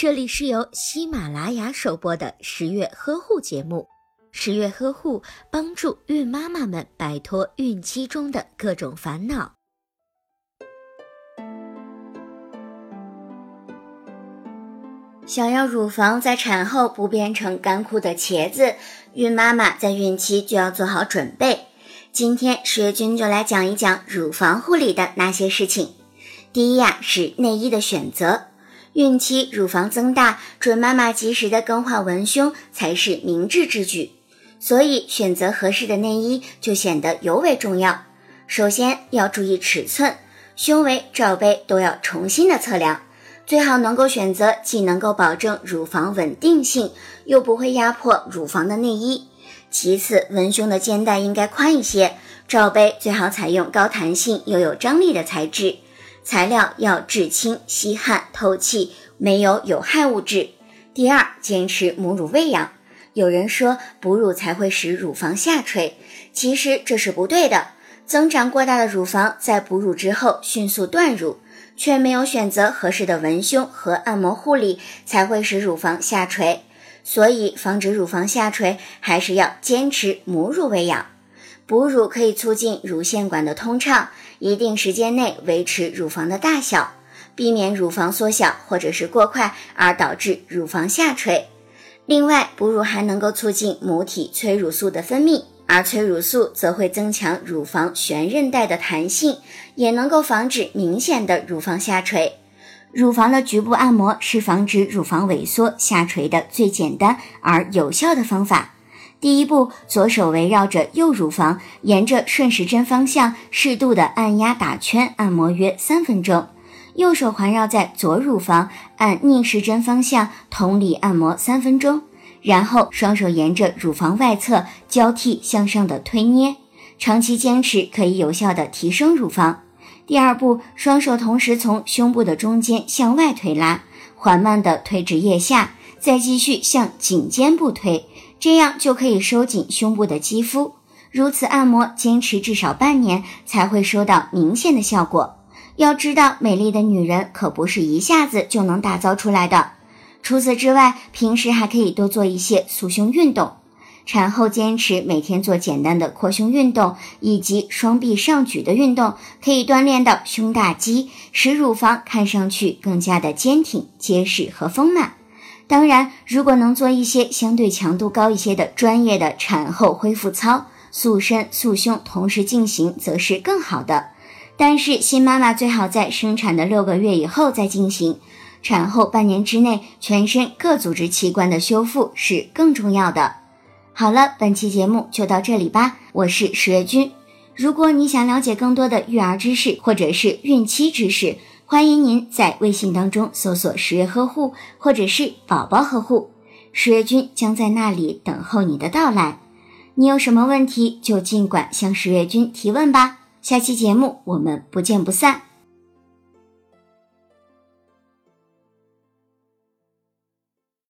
这里是由喜马拉雅首播的十月呵护节目。十月呵护帮助孕妈妈们摆脱孕期中的各种烦恼。想要乳房在产后不变成干枯的茄子，孕妈妈在孕期就要做好准备。今天十月君就来讲一讲乳房护理的那些事情。第一呀，是内衣的选择。孕期乳房增大，准妈妈及时的更换文胸才是明智之举，所以选择合适的内衣就显得尤为重要。首先要注意尺寸，胸围、罩杯都要重新的测量，最好能够选择既能够保证乳房稳定性，又不会压迫乳房的内衣。其次，文胸的肩带应该宽一些，罩杯最好采用高弹性又有张力的材质。材料要至轻、吸汗、透气，没有有害物质。第二，坚持母乳喂养。有人说哺乳才会使乳房下垂，其实这是不对的。增长过大的乳房在哺乳之后迅速断乳，却没有选择合适的文胸和按摩护理，才会使乳房下垂。所以，防止乳房下垂，还是要坚持母乳喂养。哺乳可以促进乳腺管的通畅。一定时间内维持乳房的大小，避免乳房缩小或者是过快而导致乳房下垂。另外，哺乳还能够促进母体催乳素的分泌，而催乳素则会增强乳房悬韧带的弹性，也能够防止明显的乳房下垂。乳房的局部按摩是防止乳房萎缩下垂的最简单而有效的方法。第一步，左手围绕着右乳房，沿着顺时针方向适度的按压打圈按摩约三分钟；右手环绕在左乳房，按逆时针方向同理按摩三分钟。然后双手沿着乳房外侧交替向上的推捏，长期坚持可以有效的提升乳房。第二步，双手同时从胸部的中间向外推拉，缓慢的推至腋下，再继续向颈肩部推。这样就可以收紧胸部的肌肤，如此按摩坚持至少半年才会收到明显的效果。要知道，美丽的女人可不是一下子就能打造出来的。除此之外，平时还可以多做一些塑胸运动。产后坚持每天做简单的扩胸运动以及双臂上举的运动，可以锻炼到胸大肌，使乳房看上去更加的坚挺、结实和丰满。当然，如果能做一些相对强度高一些的专业的产后恢复操，塑身塑胸同时进行，则是更好的。但是新妈妈最好在生产的六个月以后再进行，产后半年之内，全身各组织器官的修复是更重要的。好了，本期节目就到这里吧，我是十月君。如果你想了解更多的育儿知识或者是孕期知识，欢迎您在微信当中搜索“十月呵护”或者是“宝宝呵护”，十月君将在那里等候你的到来。你有什么问题就尽管向十月君提问吧。下期节目我们不见不散。